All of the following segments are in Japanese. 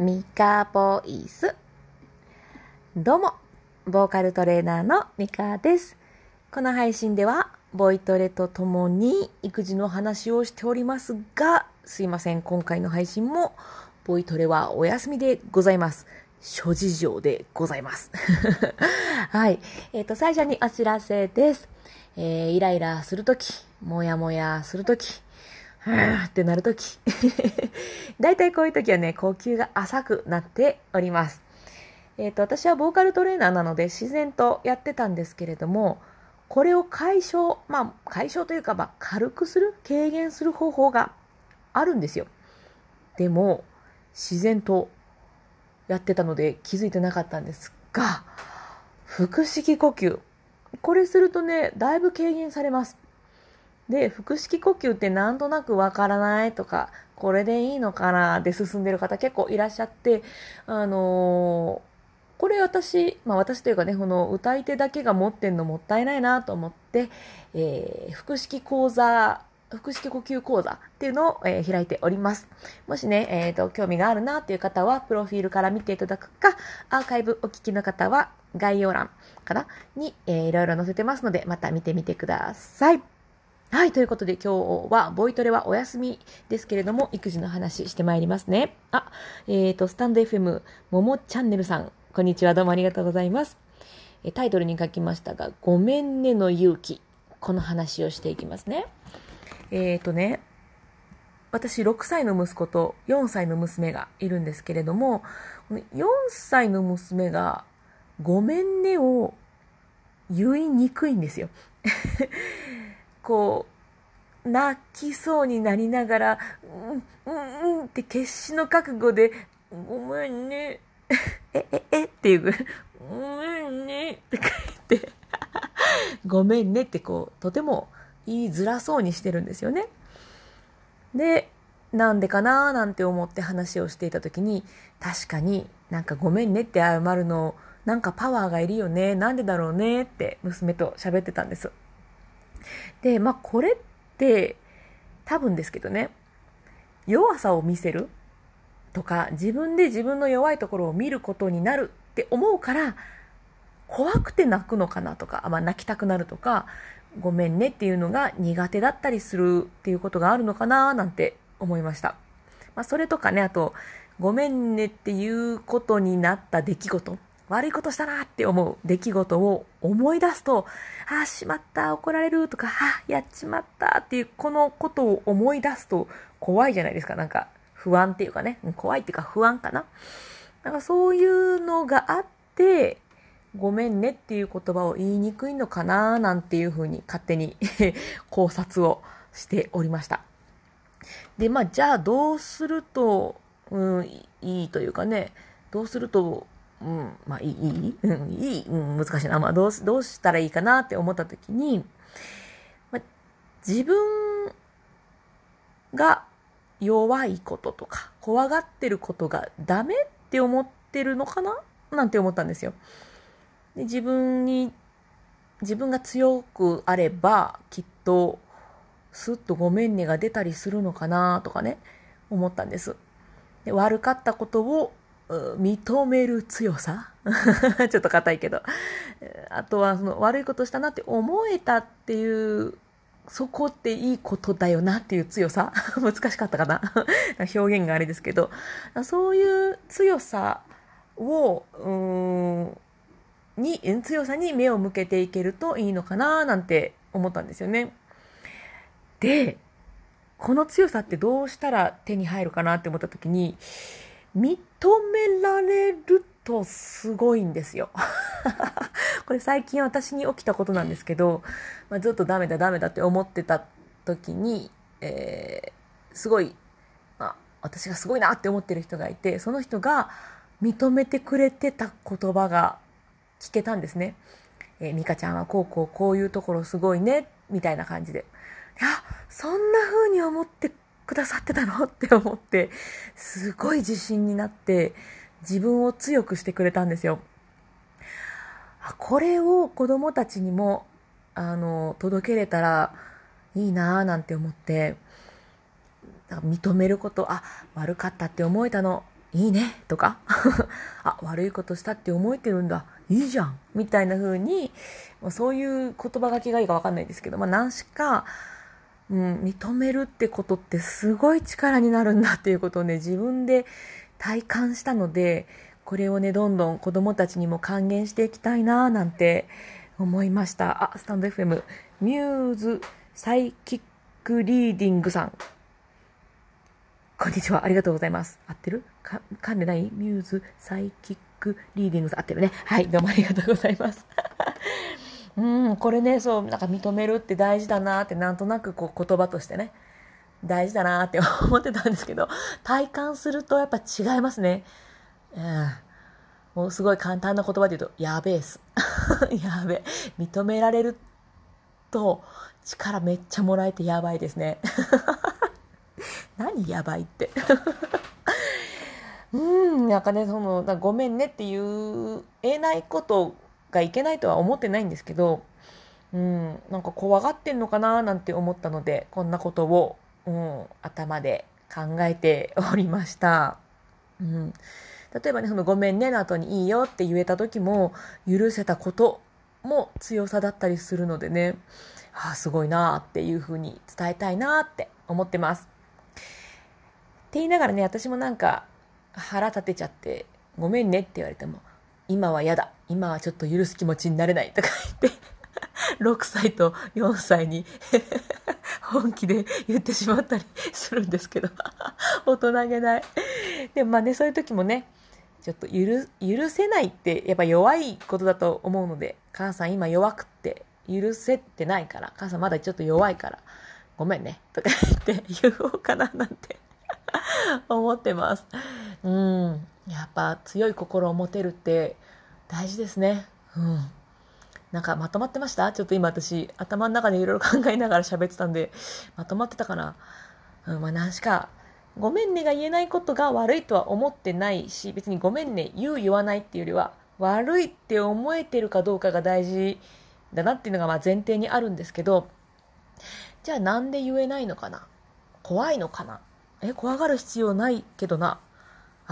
ミカボイス。どうも、ボーカルトレーナーのミカです。この配信では、ボイトレとともに育児の話をしておりますが、すいません、今回の配信も、ボイトレはお休みでございます。諸事情でございます。はい。えっ、と、最初にお知らせです。えーイライラするとき、もやもやするとき、はぁってなるとき。だいいこういうときはね、呼吸が浅くなっております。えっ、と、私はボーカルトレーナーなので自然とやってたんですけれども、これを解消、まあ、解消というか、まあ、軽くする、軽減する方法があるんですよ。でも、自然とやってたので気づいてなかったんですが、腹式呼吸。これするとね、だいぶ軽減されます。で、腹式呼吸ってなんとなくわからないとか、これでいいのかなで進んでる方結構いらっしゃって、あのーこれ私、まあ私というかね、この歌い手だけが持ってんのもったいないなと思って、えー腹式講座、腹式呼吸講座っていうのを、えー開いております。もしね、えっ、と、興味があるなっていう方は、プロフィールから見ていただくか、アーカイブお聞きの方は、概要欄かなに、えーいろいろ載せてますので、また見てみてください。はい、ということで今日はボイトレはお休みですけれども、育児の話してまいりますね。あ、えっ、と、スタンド FM、ももチャンネルさん、こんにちは、どうもありがとうございます。タイトルに書きましたが、ごめんねの勇気。この話をしていきますね。えっ、とね、私6歳の息子と4歳の娘がいるんですけれども、この4歳の娘が、ごめんねを言いにくいんですよ。こう、泣きそうになりながら、うん、うん、うんって決死の覚悟で、ごめんね、え、え、えっていうぐらい、ごめんねって書いて、ごめんねってこう、とても言いづらそうにしてるんですよね。で、なんでかなーなんて思って話をしていた時に、確かになんかごめんねって謝るの、なんかパワーがいるよね、なんでだろうねって娘と喋ってたんです。で、まあこれって多分ですけどね、弱さを見せるとか自分で自分の弱いところを見ることになるって思うから怖くて泣くのかなとか、まあ、泣きたくなるとかごめんねっていうのが苦手だったりするっていうことがあるのかななんて思いました。まあ、それとかね、あと、ごめんねっていうことになった出来事、悪いことしたなって思う出来事を思い出すと、ああ、しまった、怒られるとか、ああ、やっちまったっていう、このことを思い出すと怖いじゃないですか。なんか、不安っていうかね、怖いっていうか不安かな。なんかそういうのがあって、ごめんねっていう言葉を言いにくいのかななんていうふうに勝手に 考察をしておりました。で、まあ、じゃあどうすると、うん、いいというかね、どうすると、うん、まあ、いい、いい、うん、いい、うん、難しいな。まあ、どうし、どうしたらいいかなって思ったときに、まあ、自分が弱いこととか、怖がってることがダメって思ってるのかな？なんて思ったんですよ。で自分に、自分が強くあれば、きっと、スッとごめんねが出たりするのかなとかね、思ったんです。で悪かったことを認める強さ？ちょっと硬いけど。あとは、その悪いことしたなって思えたっていう、そこっていいことだよなっていう強さ？難しかったかな？表現があれですけど。そういう強さを、うん、に、強さに目を向けていけるといいのかななんて思ったんですよね。で、この強さってどうしたら手に入るかなって思った時に、認められるとすごいんですよ。これ最近私に起きたことなんですけど、まあ、ずっとダメだダメだって思ってた時に、えーすごい、まあ、私がすごいなって思ってる人がいて、その人が認めてくれてた言葉が聞けたんですね。えー、ミカちゃんはこうこうこういうところすごいね、みたいな感じで。いや、そんな風に思ってくださってたの？って思って、すごい自信になって、自分を強くしてくれたんですよ。これを子供たちにも、あの、届けれたらいいなぁなんて思って、認めること、あ、悪かったって思えたの、いいねとか あ悪いことしたって思えてるんだいいじゃんみたいな風にそういう言葉がけがいいかわかんないですけどまあ何しか、うん、認めるってことってすごい力になるんだっていうことをね 自分で体感したのでこれをねどんどん子供たちにも還元していきたいななんて思いましたあスタンド FM ミューズサイキックリーディングさんこんにちは。ありがとうございます。合ってる？か、噛んでない？ミューズ、サイキック、リーディングさん合ってるね。はい。どうもありがとうございます。うん、これね、そう、なんか認めるって大事だなって、なんとなくこう言葉としてね、大事だなって思ってたんですけど、体感するとやっぱ違いますね。うん。もうすごい簡単な言葉で言うと、やべえっす。やべえ。認められると力めっちゃもらえてやばいですね。何やばいって うんなんかねそのごめんねって言えないことがいけないとは思ってないんですけどうんなんか怖がってんのかななんて思ったのでこんなことを、うん、頭で考えておりました。うん例えばね、そのごめんねの後にいいよって言えた時も、許せたことも強さだったりするのでね、ああ、すごいなっていうふうに伝えたいなって思ってます。って言いながらね、私もなんか腹立てちゃって、ごめんねって言われても、今は嫌だ。今はちょっと許す気持ちになれないとか言って、6歳と4歳に 本気で言ってしまったりするんですけど 大人げない。でもまあね、そういう時もね、ちょっと許許せないってやっぱ弱いことだと思うので、母さん今弱くって許せてないから、母さんまだちょっと弱いから、ごめんね、とか言って言おうかななんて思ってます。うん。やっぱ強い心を持てるって大事ですね。うん。なんかまとまってました？ちょっと今私頭の中でいろいろ考えながら喋ってたんで、まとまってたかな？うん、まあ何しか、ごめんねが言えないことが悪いとは思ってないし、別にごめんね言う言わないっていうよりは、悪いって思えてるかどうかが大事だなっていうのがまあ前提にあるんですけど、じゃあなんで言えないのかな？怖いのかな？え、怖がる必要ないけどな？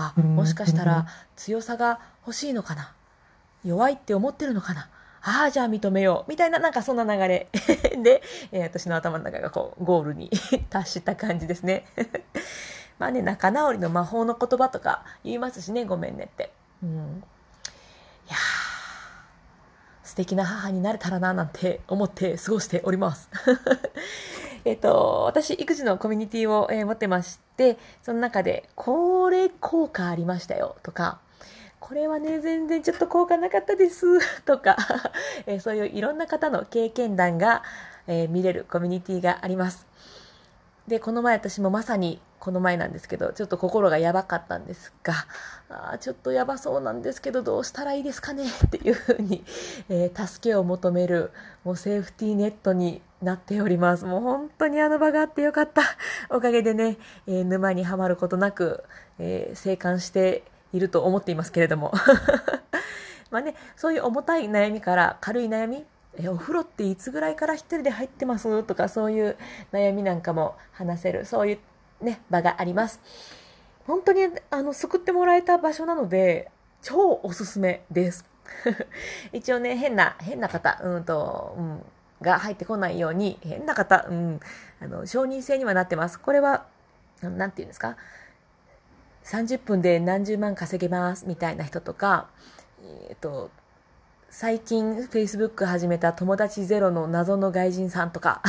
あ、もしかしたら強さが欲しいのかな？弱いって思ってるのかな？ああ、じゃあ認めよう。みたいな、なんかそんな流れ で、えー、私の頭の中がこう、ゴールに 達した感じですね。まあね、仲直りの魔法の言葉とか言いますしね、ごめんねって。うん。いや素敵な母になれたらな、なんて思って過ごしております。えっ、と、私、育児のコミュニティを、えー、持ってまして、その中で、これ効果ありましたよ、とか、これはね、全然ちょっと効果なかったです、とか、えー、そういういろんな方の経験談が、えー、見れるコミュニティがあります。で、この前私もまさにこの前なんですけど、ちょっと心がやばかったんですが、あちょっとやばそうなんですけど、どうしたらいいですかねっていうふうに、えー、助けを求める、もうセーフティーネットになっております。もう本当にあの場があってよかった。おかげでね、えー、沼にはまることなく、えー、生還していると思っていますけれども。まあね、そういう重たい悩みから軽い悩み、えお風呂っていつぐらいから一人で入ってます？とかそういう悩みなんかも話せる、そういうね、場があります。本当にあの救ってもらえた場所なので、超おすすめです。一応ね、変な、変な方、うんと、うん、が入ってこないように、変な方、うん、あの、承認制にはなってます。これは、なんて言うんですか、30分で何十万稼げますみたいな人とか、えっと、最近 Facebook 始めた友達ゼロの謎の外人さんとか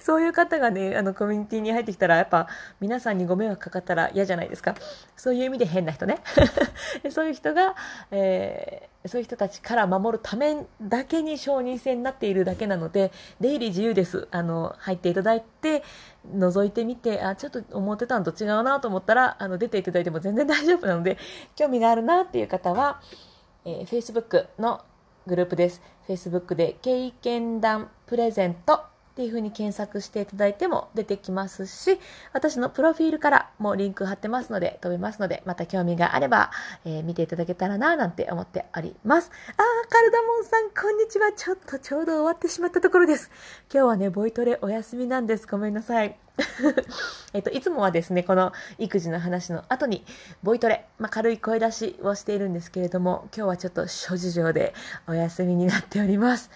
そういう方がね、あのコミュニティに入ってきたら、やっぱ皆さんにご迷惑かかったら嫌じゃないですか。そういう意味で変な人ね。そういう人が、えー、そういう人たちから守るためだけに承認制になっているだけなので、出入り自由です。あの、入っていただいて、覗いてみて、あ、ちょっと思ってたのと違うなと思ったら、あの、出ていただいても 全然大丈夫なので、興味があるなっていう方は、えー、Facebook のグループです。Facebook で経験談プレゼントっていう風に検索していただいても出てきますし、私のプロフィールからもリンク貼ってますので、飛べますので、また興味があれば、えー、見ていただけたらな、なんて思っております。あー、カルダモンさん、こんにちは。ちょっとちょうど終わってしまったところです。今日はね、ボイトレお休みなんです。ごめんなさい。えっと、いつもはですね、この育児の話の後に、ボイトレ、まあ、軽い声出しをしているんですけれども、今日はちょっと諸事情でお休みになっております。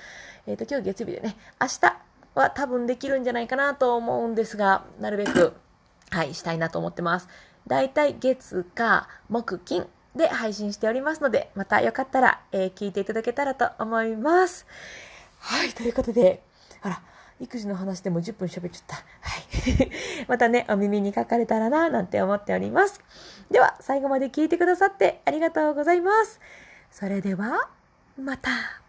えっと、今日月曜日でね、明日、は多分できるんじゃないかなと思うんですが、なるべく、はい、したいなと思ってます。だいたい月、火、木、金で配信しておりますので、またよかったら、えー、聞いていただけたらと思います。はい、ということで、あら、育児の話でも10分喋っちゃった。はい。またね、お耳にかかれたらな、なんて思っております。では、最後まで聞いてくださってありがとうございます。それでは、また。